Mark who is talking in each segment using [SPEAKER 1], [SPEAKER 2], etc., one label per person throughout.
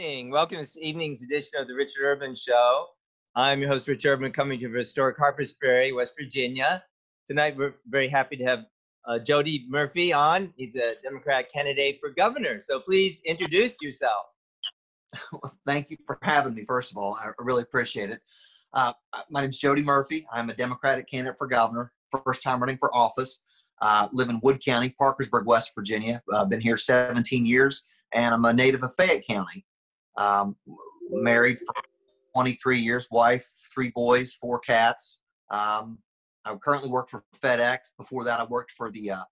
[SPEAKER 1] evening. Welcome to this evening's edition of the Richard Urban Show. I'm your host, Rich Urban, coming to you from historic Harpers Ferry, West Virginia. Tonight, we're very happy to have uh, Jody Murphy on. He's a Democrat candidate for governor. So please introduce yourself.
[SPEAKER 2] Well, thank you for having me, first of all. I really appreciate it. Uh, my name is Jody Murphy. I'm a Democratic candidate for governor, first time running for office. Uh, live in Wood County, Parkersburg, West Virginia. I've uh, been here 17 years, and I'm a native of Fayette County. Um, married for 23 years, wife, three boys, four cats. Um, I currently work for FedEx. Before that, I worked for the uh,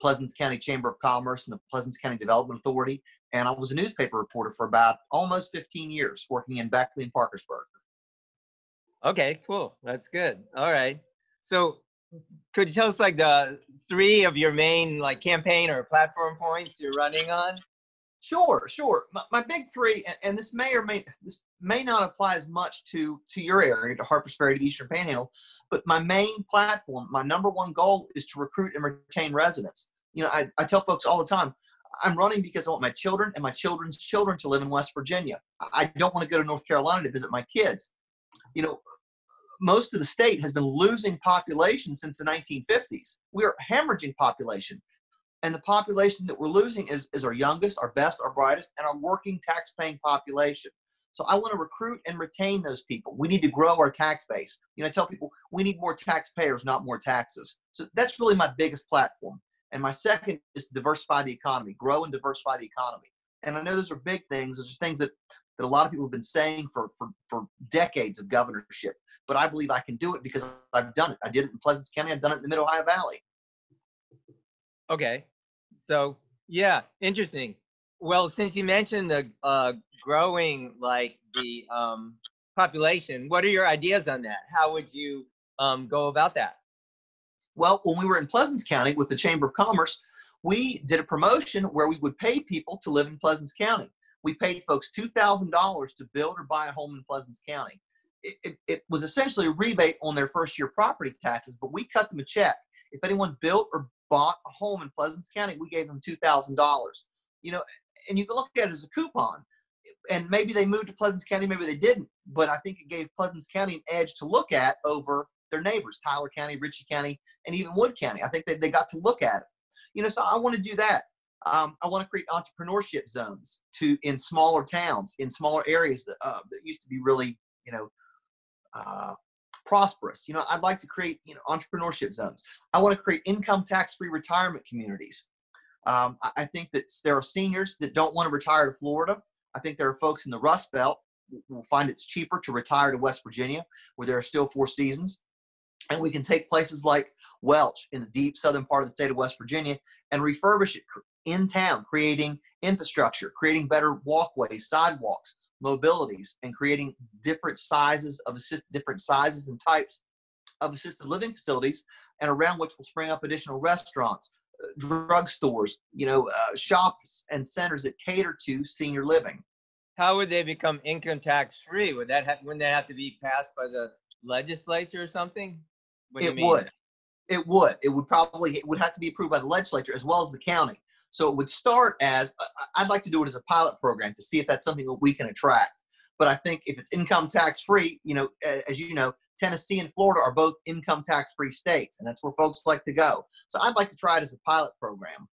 [SPEAKER 2] Pleasants County Chamber of Commerce and the Pleasants County Development Authority. And I was a newspaper reporter for about almost 15 years, working in Beckley and Parkersburg.
[SPEAKER 1] Okay, cool. That's good. All right. So, could you tell us like the three of your main like campaign or platform points you're running on?
[SPEAKER 2] Sure, sure. My, my big three, and, and, this may or may this may not apply as much to to your area, to Harpers Ferry, to the Eastern Panhandle, but my main platform, my number one goal is to recruit and retain residents. You know, I, I tell folks all the time, I'm running because I want my children and my children's children to live in West Virginia. I don't want to go to North Carolina to visit my kids. You know, most of the state has been losing population since the 1950s. We are hemorrhaging population. And the population that we're losing is, is our youngest, our best, our brightest, and our working tax paying population. So I want to recruit and retain those people. We need to grow our tax base. You know, I tell people we need more taxpayers, not more taxes. So that's really my biggest platform. And my second is to diversify the economy, grow and diversify the economy. And I know those are big things. Those are things that, that a lot of people have been saying for, for, for decades of governorship. But I believe I can do it because I've done it. I did it in Pleasants County. I've done it in the Mid Ohio Valley.
[SPEAKER 1] Okay. So yeah, interesting. Well, since you mentioned the uh, growing like the um, population, what are your ideas on that? How would you um, go about that?
[SPEAKER 2] Well, when we were in Pleasants County with the Chamber of Commerce, we did a promotion where we would pay people to live in Pleasants County. We paid folks $2,000 to build or buy a home in Pleasants County. It, it, it, was essentially a rebate on their first year property taxes, but we cut them a check. If anyone built or bought a home in Pleasants County, we gave them $2,000. You know, and you can look at it as a coupon. And maybe they moved to Pleasants County, maybe they didn't, but I think it gave Pleasants County an edge to look at over their neighbors, Tyler County, Ritchie County, and even Wood County. I think they, they got to look at it. You know, so I want to do that. Um, I want to create entrepreneurship zones to in smaller towns, in smaller areas that, uh, that used to be really, you know, uh, prosperous. You know, I'd like to create you know entrepreneurship zones. I want to create income tax-free retirement communities. Um, I, I think that there are seniors that don't want to retire to Florida. I think there are folks in the Rust Belt will find it's cheaper to retire to West Virginia, where there are still four seasons. And we can take places like Welch in the deep southern part of the state of West Virginia and refurbish it in town, creating infrastructure, creating better walkways, sidewalks, mobilities and creating different sizes of assist, different sizes and types of assisted living facilities, and around which will spring up additional restaurants, uh, drugstores, you know, uh, shops and centers that cater to senior living.
[SPEAKER 1] How would they become income tax free? Would that have, wouldn't that have to be passed by the legislature or something?
[SPEAKER 2] it would. It would. It would probably it would have to be approved by the legislature as well as the county. So it would start as I'd like to do it as a pilot program to see if that's something that we can attract. But I think if it's income tax free, you know, as you know, Tennessee and Florida are both income tax free states, and that's where folks like to go. So I'd like to try it as a pilot program.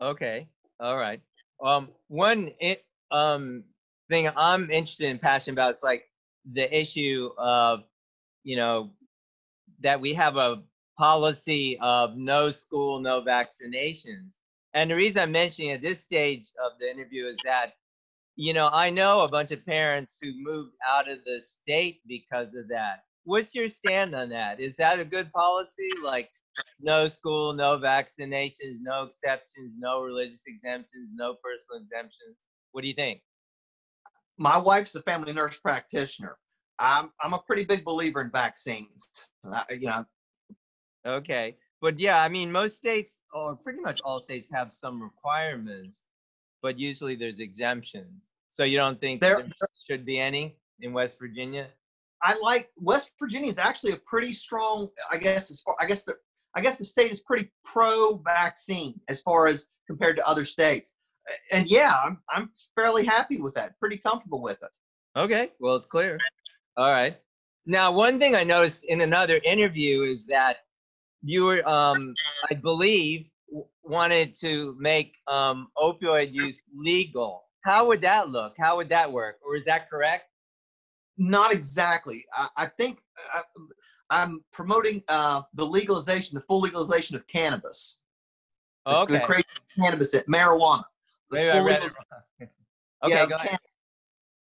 [SPEAKER 1] Okay. All right. Um, one it, um thing I'm interested and passionate about is like the issue of, you know, that we have a policy of no school, no vaccinations. And the reason I'm mentioning at this stage of the interview is that, you know, I know a bunch of parents who moved out of the state because of that. What's your stand on that? Is that a good policy? Like, no school, no vaccinations, no exceptions, no religious exemptions, no personal exemptions. What do you think?
[SPEAKER 2] My wife's a family nurse practitioner. I'm I'm a pretty big believer in vaccines. I, you know,
[SPEAKER 1] Okay. But yeah, I mean, most states, or pretty much all states, have some requirements, but usually there's exemptions. So you don't think there, there should be any in West Virginia?
[SPEAKER 2] I like West Virginia is actually a pretty strong. I guess as far I guess the I guess the state is pretty pro-vaccine as far as compared to other states. and yeah, I'm I'm fairly happy with that. Pretty comfortable with it.
[SPEAKER 1] Okay, well it's clear. All right. Now, one thing I noticed in another interview is that you were, um, I believe, w- wanted to make um, opioid use legal. How would that look? How would that work? Or is that correct?
[SPEAKER 2] Not exactly. I, I think I, I'm promoting uh, the legalization, the full legalization of cannabis. The,
[SPEAKER 1] Okay.
[SPEAKER 2] the crazy cannabis, marijuana.
[SPEAKER 1] Maybe I read it wrong. okay,
[SPEAKER 2] yeah,
[SPEAKER 1] go ahead.
[SPEAKER 2] can-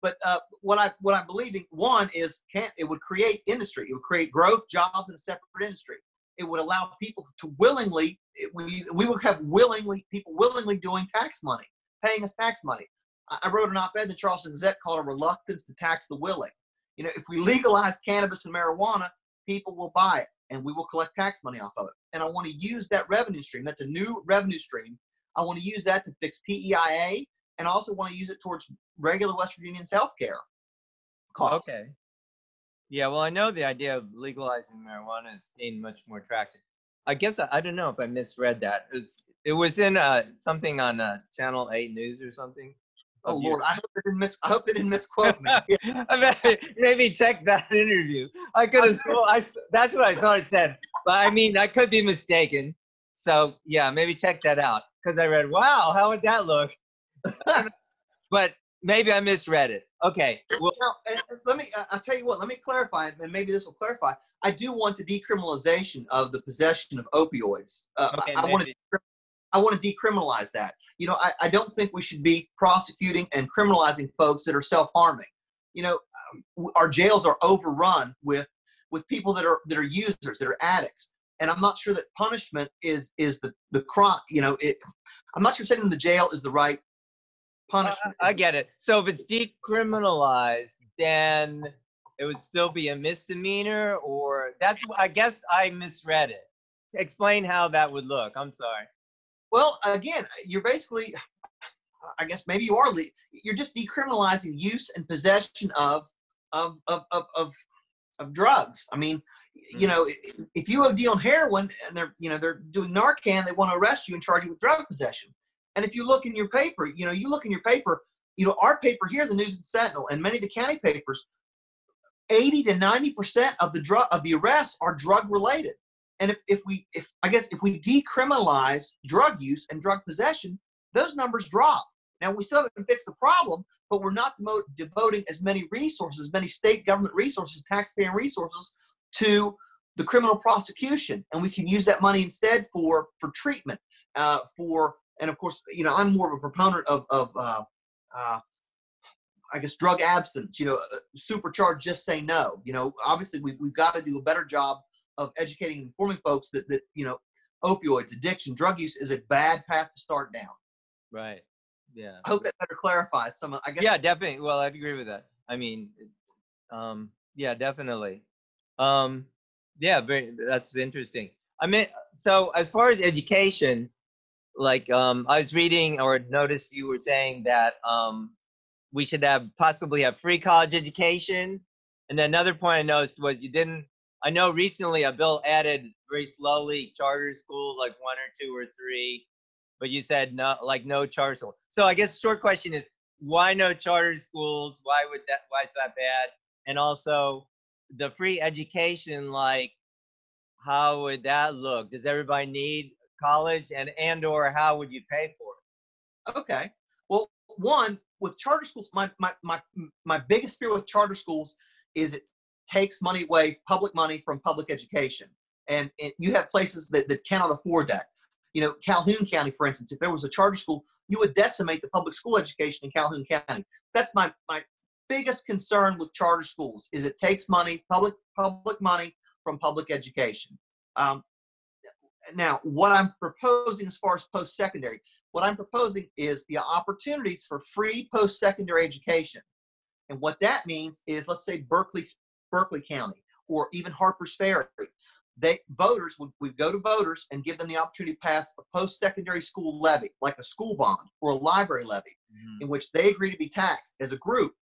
[SPEAKER 2] But uh, what I what I'm believing one is can it would create industry. It would create growth, jobs in a separate industry. It would allow people to willingly we, we would have willingly people willingly doing tax money, paying us tax money. I, I wrote an op-ed the Charleston Gazette called "A Reluctance to Tax the Willing." You know, if we legalize cannabis and marijuana, people will buy it, and we will collect tax money off of it. And I want to use that revenue stream. That's a new revenue stream. I want to use that to fix PEIA, and I also want to use it towards regular West Virginians health care costs.
[SPEAKER 1] Okay. Yeah, well, I know the idea of legalizing marijuana has gained much more traction. I guess I, I don't know if I misread that. It's it was in uh something on uh, Channel Eight News or something.
[SPEAKER 2] Oh. Lord, I hope they didn't miss. I hope they didn't misquote me. Yeah.
[SPEAKER 1] I mean, maybe check that interview. I could have. I s- that's what I thought it said, but I mean I could be mistaken. So yeah, maybe check that out because I read, wow, how would that look? but maybe I misread it. Okay. Well,
[SPEAKER 2] Now, and- and let me. I- I'll tell you what. Let me clarify, and maybe this will clarify. I do want the decriminalization of the possession of opioids. Uh,
[SPEAKER 1] okay.
[SPEAKER 2] I, I want to. I want to decriminalize that. You know, I, I don't think we should be prosecuting and criminalizing folks that are self-harming. You know, um, our jails are overrun with with people that are that are users, that are addicts, and I'm not sure that punishment is is the the crime. You know, it. I'm not sure sending them to jail is the right punishment.
[SPEAKER 1] I, I get it. So if it's decriminalized, then it would still be a misdemeanor, or that's. I guess I misread it. Explain how that would look. I'm sorry.
[SPEAKER 2] Well, again, you're basically, I guess maybe you are you're just decriminalizing use and possession of, of, of, of, of, of drugs. I mean, you mm. know, if you OD on heroin and they're, you know, they're doing Narcan, they want to arrest you and charge you with drug possession. And if you look in your paper, you know, you look in your paper, you know, our paper here, the News and Sentinel, and many of the county papers, 80 to 90 percent of the drug of the arrests are drug related. And if, if we, if I guess, if we decriminalize drug use and drug possession, those numbers drop. Now we still haven't fixed the problem, but we're not demo- devoting as many resources, many state government resources, taxpayer resources, to the criminal prosecution, and we can use that money instead for for treatment, uh, for and of course, you know, I'm more of a proponent of of uh, uh, I guess drug abstinence. You know, uh, supercharge, just say no. You know, obviously we we've got to do a better job of educating and informing folks that that you know opioids, addiction, drug use is a bad path to start down.
[SPEAKER 1] Right. Yeah.
[SPEAKER 2] I hope that better clarifies some of. I guess.
[SPEAKER 1] Yeah, definitely. Well, I'd agree with that. I mean, um, yeah, definitely. Um, yeah, very, that's interesting. I mean, so as far as education, like, um, I was reading or noticed you were saying that um, we should have possibly have free college education. And another point I noticed was you didn't. I know recently a bill added very slowly charter schools, like one or two or three, but you said no, like no charter school. So I guess short question is why no charter schools? Why would that? Why is that bad? And also the free education, like how would that look? Does everybody need college? And and or how would you pay for it?
[SPEAKER 2] Okay. Well, one with charter schools, my my my my biggest fear with charter schools is it takes money away, public money from public education, and it, you have places that that cannot afford that. You know, Calhoun County, for instance, if there was a charter school, you would decimate the public school education in Calhoun County. That's my my biggest concern with charter schools is it takes money, public public money from public education. Um, now, what I'm proposing as far as post-secondary, what I'm proposing is the opportunities for free post-secondary education. And what that means is, let's say Berkeley, Berkeley County, or even Harper's Ferry, they voters would, would go to voters and give them the opportunity to pass a post-secondary school levy, like a school bond or a library levy, mm-hmm. in which they agree to be taxed as a group.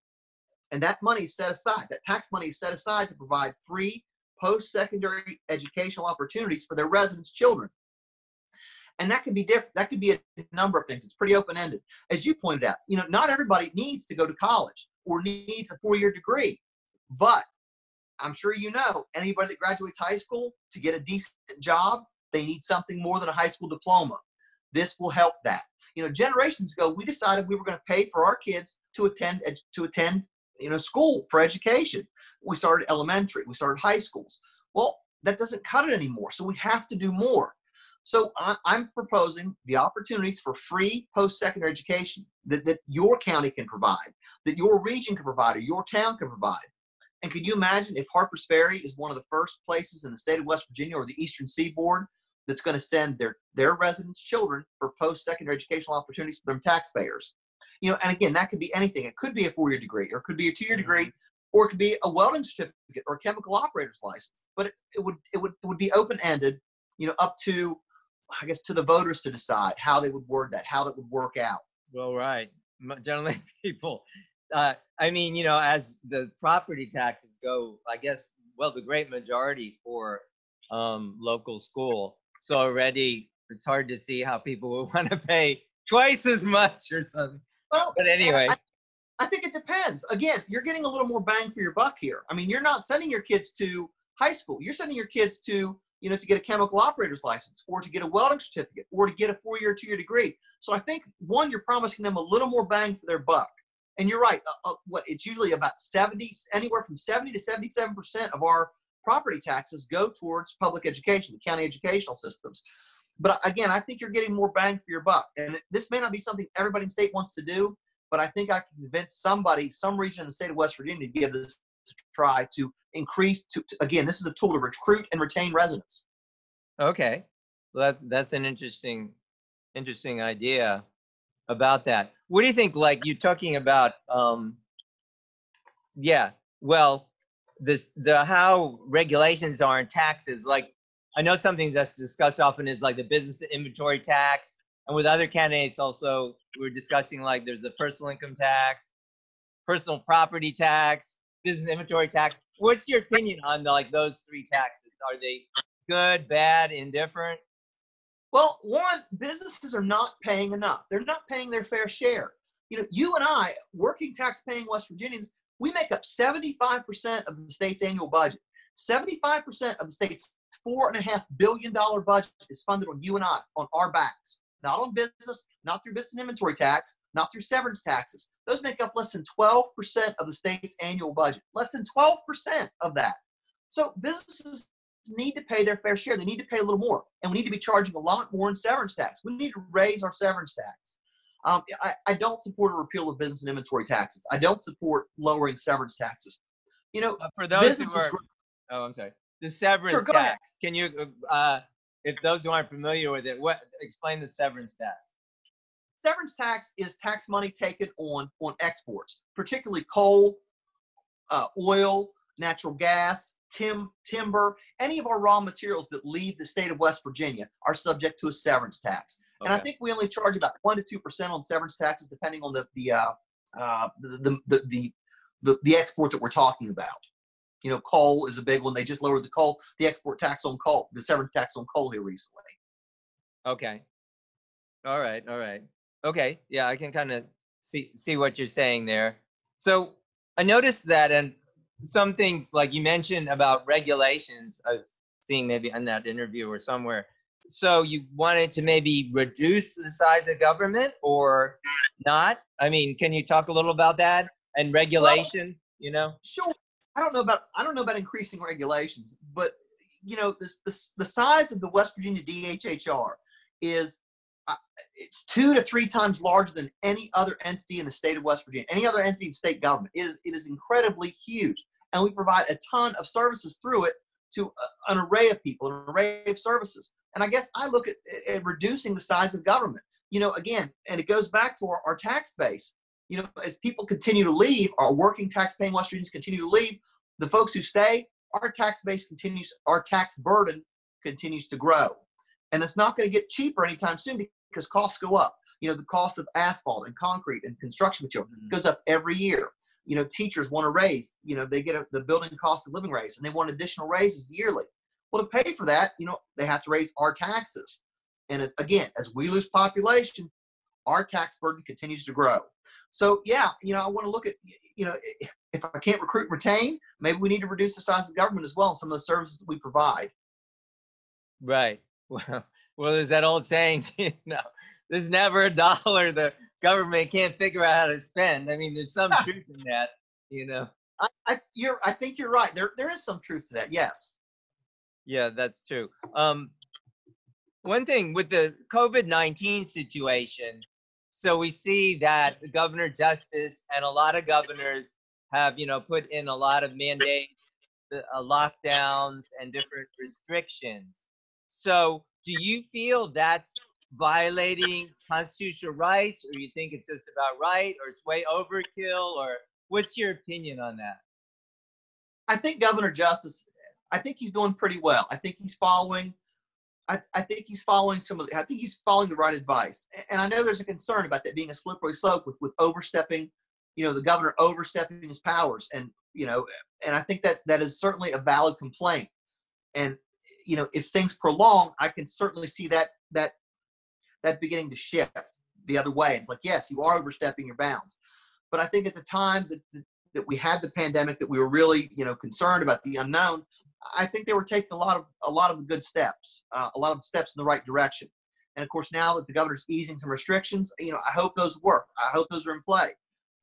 [SPEAKER 2] And that money is set aside. That tax money is set aside to provide free post-secondary educational opportunities for their residents' children. And that could be different. That could be a number of things. It's pretty open ended. As you pointed out, you know, not everybody needs to go to college or needs a four year degree. But I'm sure you know anybody that graduates high school to get a decent job, they need something more than a high school diploma. This will help that. You know, generations ago, we decided we were going to pay for our kids to attend to attend you know school for education. We started elementary, we started high schools. Well, that doesn't cut it anymore. So we have to do more. So I, am proposing the opportunities for free post-secondary education that, that your county can provide, that your region can provide, or your town can provide. And can you imagine if Harpers Ferry is one of the first places in the state of West Virginia or the Eastern Seaboard that's going to send their their residents' children for post-secondary educational opportunities their taxpayers? You know, and again, that could be anything. It could be a four-year degree, or it could be a two-year degree, or it could be a welding certificate or a chemical operator's license. But it, it would it would it would be open-ended, you know, up to I guess to the voters to decide how they would word that, how that would work out.
[SPEAKER 1] Well, right, generally people. Uh, I mean, you know, as the property taxes go, I guess, well, the great majority for um, local school. So already, it's hard to see how people would want to pay twice as much or something. Well, but anyway.
[SPEAKER 2] I, I think it depends. Again, you're getting a little more bang for your buck here. I mean, you're not sending your kids to high school. You're sending your kids to you know, to get a chemical operator's license or to get a welding certificate or to get a four-year, two-year degree. So I think one, you're promising them a little more bang for their buck. And you're right. Uh, uh, what it's usually about 70, anywhere from 70 to 77 percent of our property taxes go towards public education, the county educational systems. But again, I think you're getting more bang for your buck. And this may not be something everybody in state wants to do, but I think I can convince somebody, some region in the state of West Virginia, to give this to try to increase to, to, again this is a tool to recruit and retain residents
[SPEAKER 1] okay well that's that's an interesting interesting idea about that what do you think like you're talking about um yeah well this the how regulations are in taxes like i know something that's discussed often is like the business inventory tax and with other candidates also we are discussing like there's a personal income tax personal property tax business inventory tax. What's your opinion on the, like those three taxes? Are they good, bad, indifferent?
[SPEAKER 2] Well, one, businesses are not paying enough. They're not paying their fair share. You know, you and I, working tax-paying West Virginians, we make up 75% of the state's annual budget. 75% of the state's four and a half billion dollar budget is funded on you and I, on our backs not on business, not through business inventory tax, not through severance taxes. Those make up less than 12% of the state's annual budget. Less than 12% of that. So businesses need to pay their fair share. They need to pay a little more. And we need to be charging a lot more in severance tax. We need to raise our severance tax. Um, I, I, don't support a repeal of business and inventory taxes. I don't support lowering severance taxes. You know, uh,
[SPEAKER 1] for those who are, oh, I'm sorry, the severance sure, tax. Ahead. Can you uh, if those who aren't familiar with it, what explain the severance tax?
[SPEAKER 2] Severance tax is tax money taken on on exports, particularly coal, uh, oil, natural gas, tim, timber, any of our raw materials that leave the state of West Virginia are subject to a severance tax. Okay. And I think we only charge about one to two percent on severance taxes, depending on the the, uh, uh, the, the, the the the exports that we're talking about. You know, coal is a big one. They just lowered the coal, the export tax on coal, the severance tax on coal here recently.
[SPEAKER 1] Okay. All right. All right. Okay. Yeah, I can kind of see see what you're saying there. So I noticed that, and some things like you mentioned about regulations. I was seeing maybe in that interview or somewhere. So you wanted to maybe reduce the size of government or not? I mean, can you talk a little about that and regulation? Well, you know.
[SPEAKER 2] Sure. I don't know about I don't know about increasing regulations, but you know this, this the size of the West Virginia DHHR is uh, it's two to three times larger than any other entity in the state of West Virginia, any other entity in state government. It is it is incredibly huge, and we provide a ton of services through it to a, an array of people, an array of services. And I guess I look at, at reducing the size of government. You know, again, and it goes back to our, our tax base you know, as people continue to leave, our working tax-paying West Virginians continue to leave, the folks who stay, our tax base continues, our tax burden continues to grow. And it's not going to get cheaper anytime soon because costs go up. You know, the cost of asphalt and concrete and construction material mm-hmm. goes up every year. You know, teachers want to raise, you know, they get a, the building cost of living raise and they want additional raises yearly. Well, to pay for that, you know, they have to raise our taxes. And as, again, as we lose population, our tax burden continues to grow. So yeah, you know, I want to look at, you know, if I can't recruit and retain, maybe we need to reduce the size of government as well and some of the services that we provide.
[SPEAKER 1] Right. Well, well, there's that old saying, you know, there's never a dollar the government can't figure out how to spend. I mean, there's some truth in that, you know.
[SPEAKER 2] I, I, you're, I think you're right. There, there is some truth to that. Yes.
[SPEAKER 1] Yeah, that's true. Um, one thing with the COVID 19 situation, so we see that governor justice and a lot of governors have, you know, put in a lot of mandates, uh, lockdowns, and different restrictions. So, do you feel that's violating constitutional rights, or you think it's just about right, or it's way overkill, or what's your opinion on that?
[SPEAKER 2] I think Governor Justice, I think he's doing pretty well. I think he's following. I, I think he's following some of. The, I think he's following the right advice. And I know there's a concern about that being a slippery slope with with overstepping, you know, the governor overstepping his powers, and you know, and I think that that is certainly a valid complaint. And you know, if things prolong, I can certainly see that that that beginning to shift the other way. It's like, yes, you are overstepping your bounds. But I think at the time that, that, that we had the pandemic, that we were really, you know, concerned about the unknown, I think they were taking a lot of a lot of good steps, uh, a lot of steps in the right direction. And of course, now that the governor's easing some restrictions, you know, I hope those work. I hope those are in play.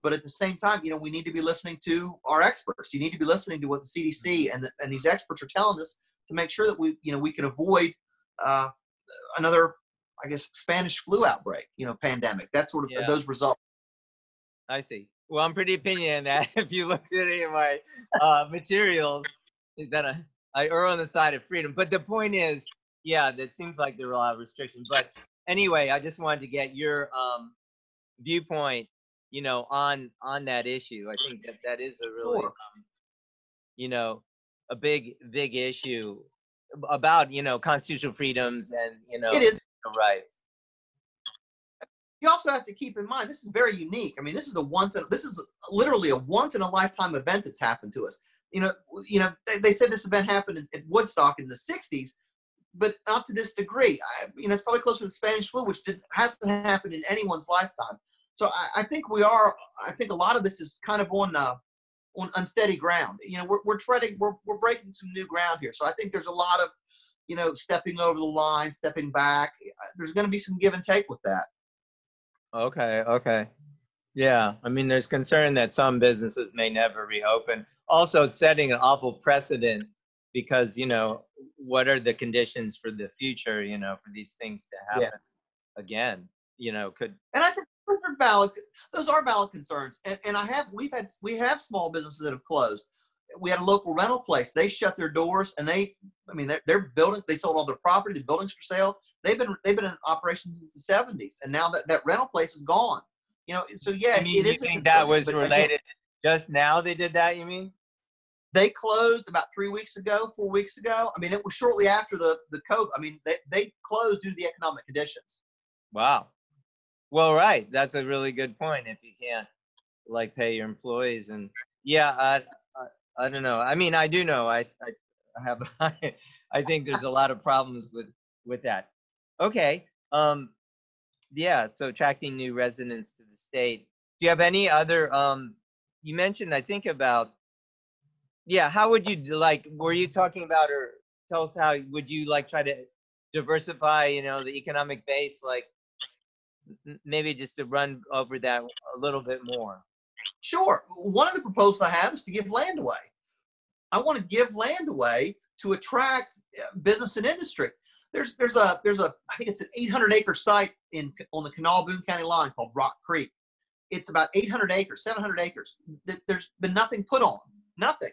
[SPEAKER 2] But at the same time, you know, we need to be listening to our experts. You need to be listening to what the CDC and the, and these experts are telling us to make sure that we, you know, we can avoid uh, another I guess Spanish flu outbreak, you know, pandemic. That's sort of yeah. those results.
[SPEAKER 1] I see. Well, I'm pretty opinion that if you looked at any of my uh, materials, that I, I err on the side of freedom. But the point is, yeah, that seems like there are a lot of restrictions. But anyway, I just wanted to get your um, viewpoint, you know, on on that issue. I think that that is a really, um, you know, a big big issue about you know constitutional freedoms and you know
[SPEAKER 2] it is
[SPEAKER 1] rights.
[SPEAKER 2] You also have to keep in mind this is very unique. I mean, this is a once in, this is literally a once in a lifetime event that's happened to us. You know, you know, they, they said this event happened in, in, Woodstock in the '60s, but not to this degree. I, you know, it's probably closer to the Spanish flu, which did, hasn't happened in anyone's lifetime. So I, I, think we are. I think a lot of this is kind of on uh, on unsteady ground. You know, we're we're treading, we're we're breaking some new ground here. So I think there's a lot of you know, stepping over the line, stepping back. There's going to be some give and take with that.
[SPEAKER 1] Okay, okay. Yeah, I mean, there's concern that some businesses may never reopen. Also, it's setting an awful precedent because, you know, what are the conditions for the future, you know, for these things to happen yeah. again? You know, could.
[SPEAKER 2] And I think those are valid. Those are valid concerns. And, and I have, we've had, we have small businesses that have closed we had a local rental place. They shut their doors and they, I mean, they're, they're building. They sold all their property. The buildings for sale. They've been they've been in operation since the 70s, and now that that rental place is gone. You know, so yeah,
[SPEAKER 1] I mean,
[SPEAKER 2] it
[SPEAKER 1] you think that was related? Again, just now they did that. You mean?
[SPEAKER 2] They closed about three weeks ago, four weeks ago. I mean, it was shortly after the the COVID. I mean, they they closed due to the economic conditions.
[SPEAKER 1] Wow. Well, right. That's a really good point. If you can't like pay your employees and yeah, I, I don't know. I mean, I do know. I I, I have. I think there's a lot of problems with with that. Okay. Um. Yeah. So attracting new residents state. Do you have any other? Um. You mentioned. I think about. Yeah. How would you like? Were you talking about or tell us how would you like try to diversify? You know, the economic base. Like maybe just to run over that a little bit more.
[SPEAKER 2] Sure. One of the proposals I have is to give land away. I want to give land away to attract uh, business and industry. There's there's a there's a I think it's an 800 acre site in on the Kanawha Boone County line called Rock Creek. It's about 800 acres, 700 acres. There's been nothing put on, nothing.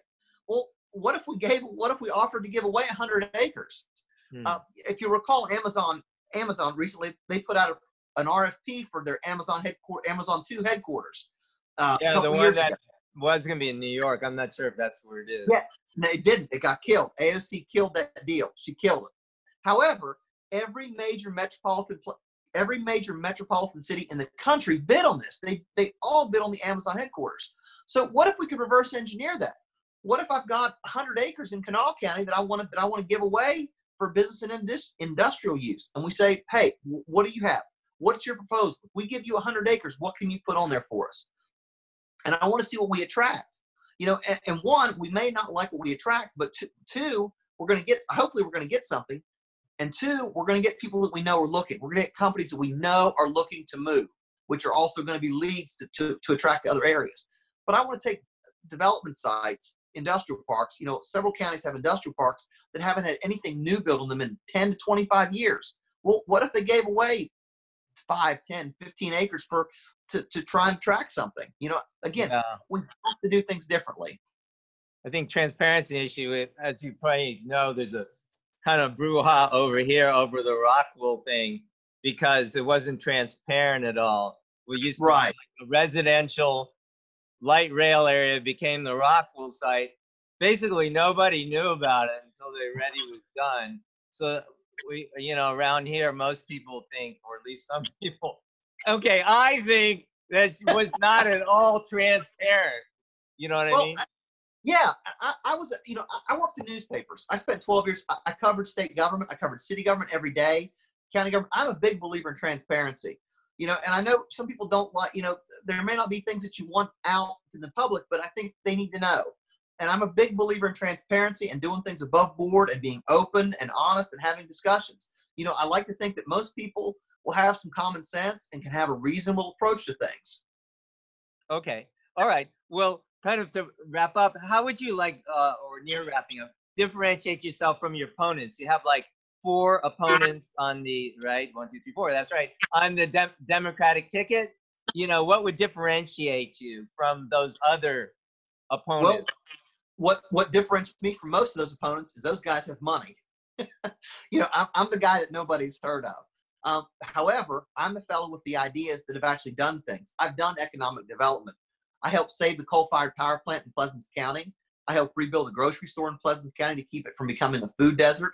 [SPEAKER 2] Well, what if we gave? What if we offered to give away 100 acres? Hmm. Uh, if you recall, Amazon Amazon recently they put out a, an RFP for their Amazon headquarters, Amazon 2 headquarters.
[SPEAKER 1] Uh, yeah, the one that ago. was going to be in New York. I'm not sure if that's where it is.
[SPEAKER 2] Yes, no, it didn't. It got killed. AOC killed that deal. She killed it. However, every major metropolitan every major metropolitan city in the country bid on this. They they all bid on the Amazon headquarters. So what if we could reverse engineer that? What if I've got 100 acres in Kanawha County that I want to that I want to give away for business and indus- industrial use. And we say, hey, what do you have? What's your proposal? If we give you 100 acres, what can you put on there for us? And I want to see what we attract. You know, and, and one, we may not like what we attract, but two, two we're going to get, hopefully, we're going to get something. And two, we're going to get people that we know are looking. We're going to get companies that we know are looking to move, which are also going to be leads to, to, to attract other areas. But I want to take development sites, industrial parks. You know, several counties have industrial parks that haven't had anything new built on them in 10 to 25 years. Well, what if they gave away 5, 10, 15 acres for to, to try and track something? You know, again,
[SPEAKER 1] Yeah.
[SPEAKER 2] we have to do things differently.
[SPEAKER 1] I think transparency issue, as you probably know, there's a kind of brouhaha over here over the Rockwool thing because it wasn't transparent at all. We used
[SPEAKER 2] Right.
[SPEAKER 1] like a residential light rail area became the Rockwool site. Basically, nobody knew about it until they read it was done. So we, you know, around here, most people think, or at least some people, okay, I think that was not at all transparent. You know what I mean?
[SPEAKER 2] Yeah, I, I was, you know, I- worked in newspapers. I spent 12 years. I, I covered state government. I covered city government every day, county government. I'm a big believer in transparency. You know, and I know some people don't like, you know, there may not be things that you want out to the public, but I think they need to know. And I'm a big believer in transparency and doing things above board and being open and honest and having discussions. You know, I like to think that most people will have some common sense and can have a reasonable approach to things.
[SPEAKER 1] Okay. All right. Well, kind of to wrap up, how would you like, uh, or near wrapping up, differentiate yourself from your opponents? You have like four opponents on the right, one, two, three, four. That's right. On the dem- Democratic ticket, you know, what would differentiate you from those other opponents?
[SPEAKER 2] Well, what what differentiates me from most of those opponents is those guys have money. you know, I'm, I'm the guy that nobody's heard of. Um, however, I'm the fellow with the ideas that have actually done things. I've done economic development. I helped save the coal-fired power plant in Pleasants County. I helped rebuild a grocery store in Pleasants County to keep it from becoming a food desert.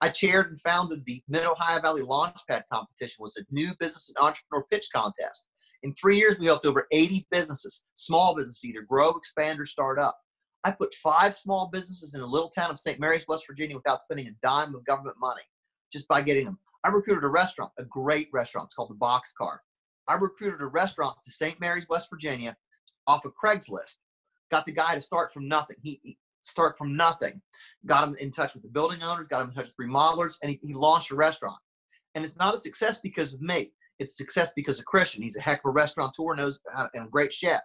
[SPEAKER 2] I chaired and founded the Mid Ohio Valley Launchpad Competition, which was a new business and entrepreneur pitch contest. In three years, we helped over 80 businesses, small businesses, either grow, expand, or start up. I put five small businesses in a little town of St. Mary's, West Virginia, without spending a dime of government money, just by getting them. I recruited a restaurant, a great restaurant. It's called the Boxcar. I recruited a restaurant to St. Mary's, West Virginia, off of Craigslist. Got the guy to start from nothing. He, he start from nothing. Got him in touch with the building owners. Got him in touch with remodelers, and he, he launched a restaurant. And it's not a success because of me. It's success because of Christian. He's a heck of a restaurateur, knows how, and a great chef.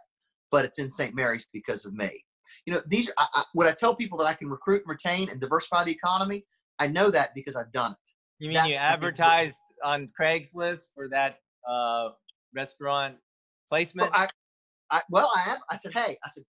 [SPEAKER 2] But it's in St. Mary's because of me you know these I, I, when i tell people that i can recruit and retain and diversify the economy i know that because i've done it
[SPEAKER 1] You mean
[SPEAKER 2] that-
[SPEAKER 1] you advertised on Craigslist for that uh, restaurant placement?
[SPEAKER 2] i, I well i i said hey i said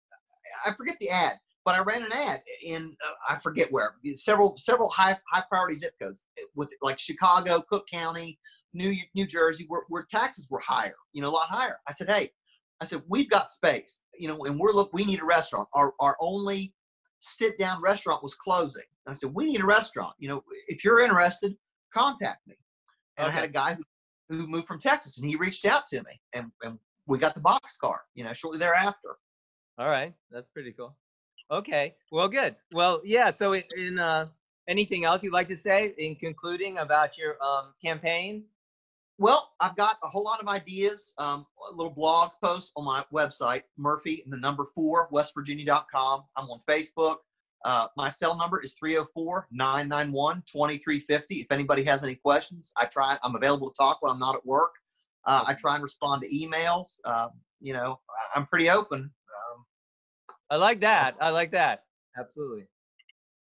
[SPEAKER 2] i forget the ad but i ran an ad in uh, i forget where several several high high priority zip codes with like chicago cook county new new jersey where, where taxes were higher you know a lot higher. I said hey i said we've got space you know and we're look we need a restaurant. Our our only sit down restaurant was closing. And i said we need a restaurant you know if you're interested contact me. And i had a guy who, who moved from texas and he reached out to me and, and we got the box car you know shortly thereafter
[SPEAKER 1] All right, that's pretty cool. Okay, well, good. Well, yeah. So, in, in uh, anything else you'd like to say in concluding about your um, campaign?
[SPEAKER 2] Well, I've got a whole lot of ideas, um, a little blog post on my website, Murphy and the number four, westvirginia.com. I'm on Facebook. Uh, my cell number is 304 991 2350. If anybody has any questions, I try, I'm available to talk when I'm not at work. Uh, I try and respond to emails. Uh, you know, I'm pretty open. Um,
[SPEAKER 1] I like that. I like that. Absolutely.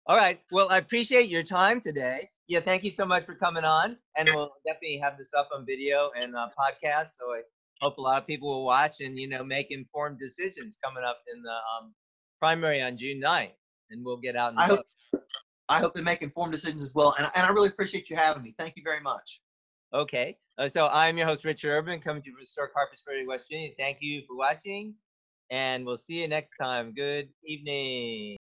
[SPEAKER 1] All right. Well, I appreciate your time today. Yeah, thank you so much for coming on, and we'll definitely have this up on video and uh, podcast. So I hope a lot of people will watch and you know make informed decisions coming up in the um, primary on June 9th, and we'll get out and
[SPEAKER 2] I hope, I hope they make informed decisions as well. And, and I really appreciate you having me. Thank you very much.
[SPEAKER 1] Okay. Uh, so I'm your host, Richard Urban, coming to historic Harpers Ferry, West Virginia. Thank you for watching, and we'll see you next time. Good evening.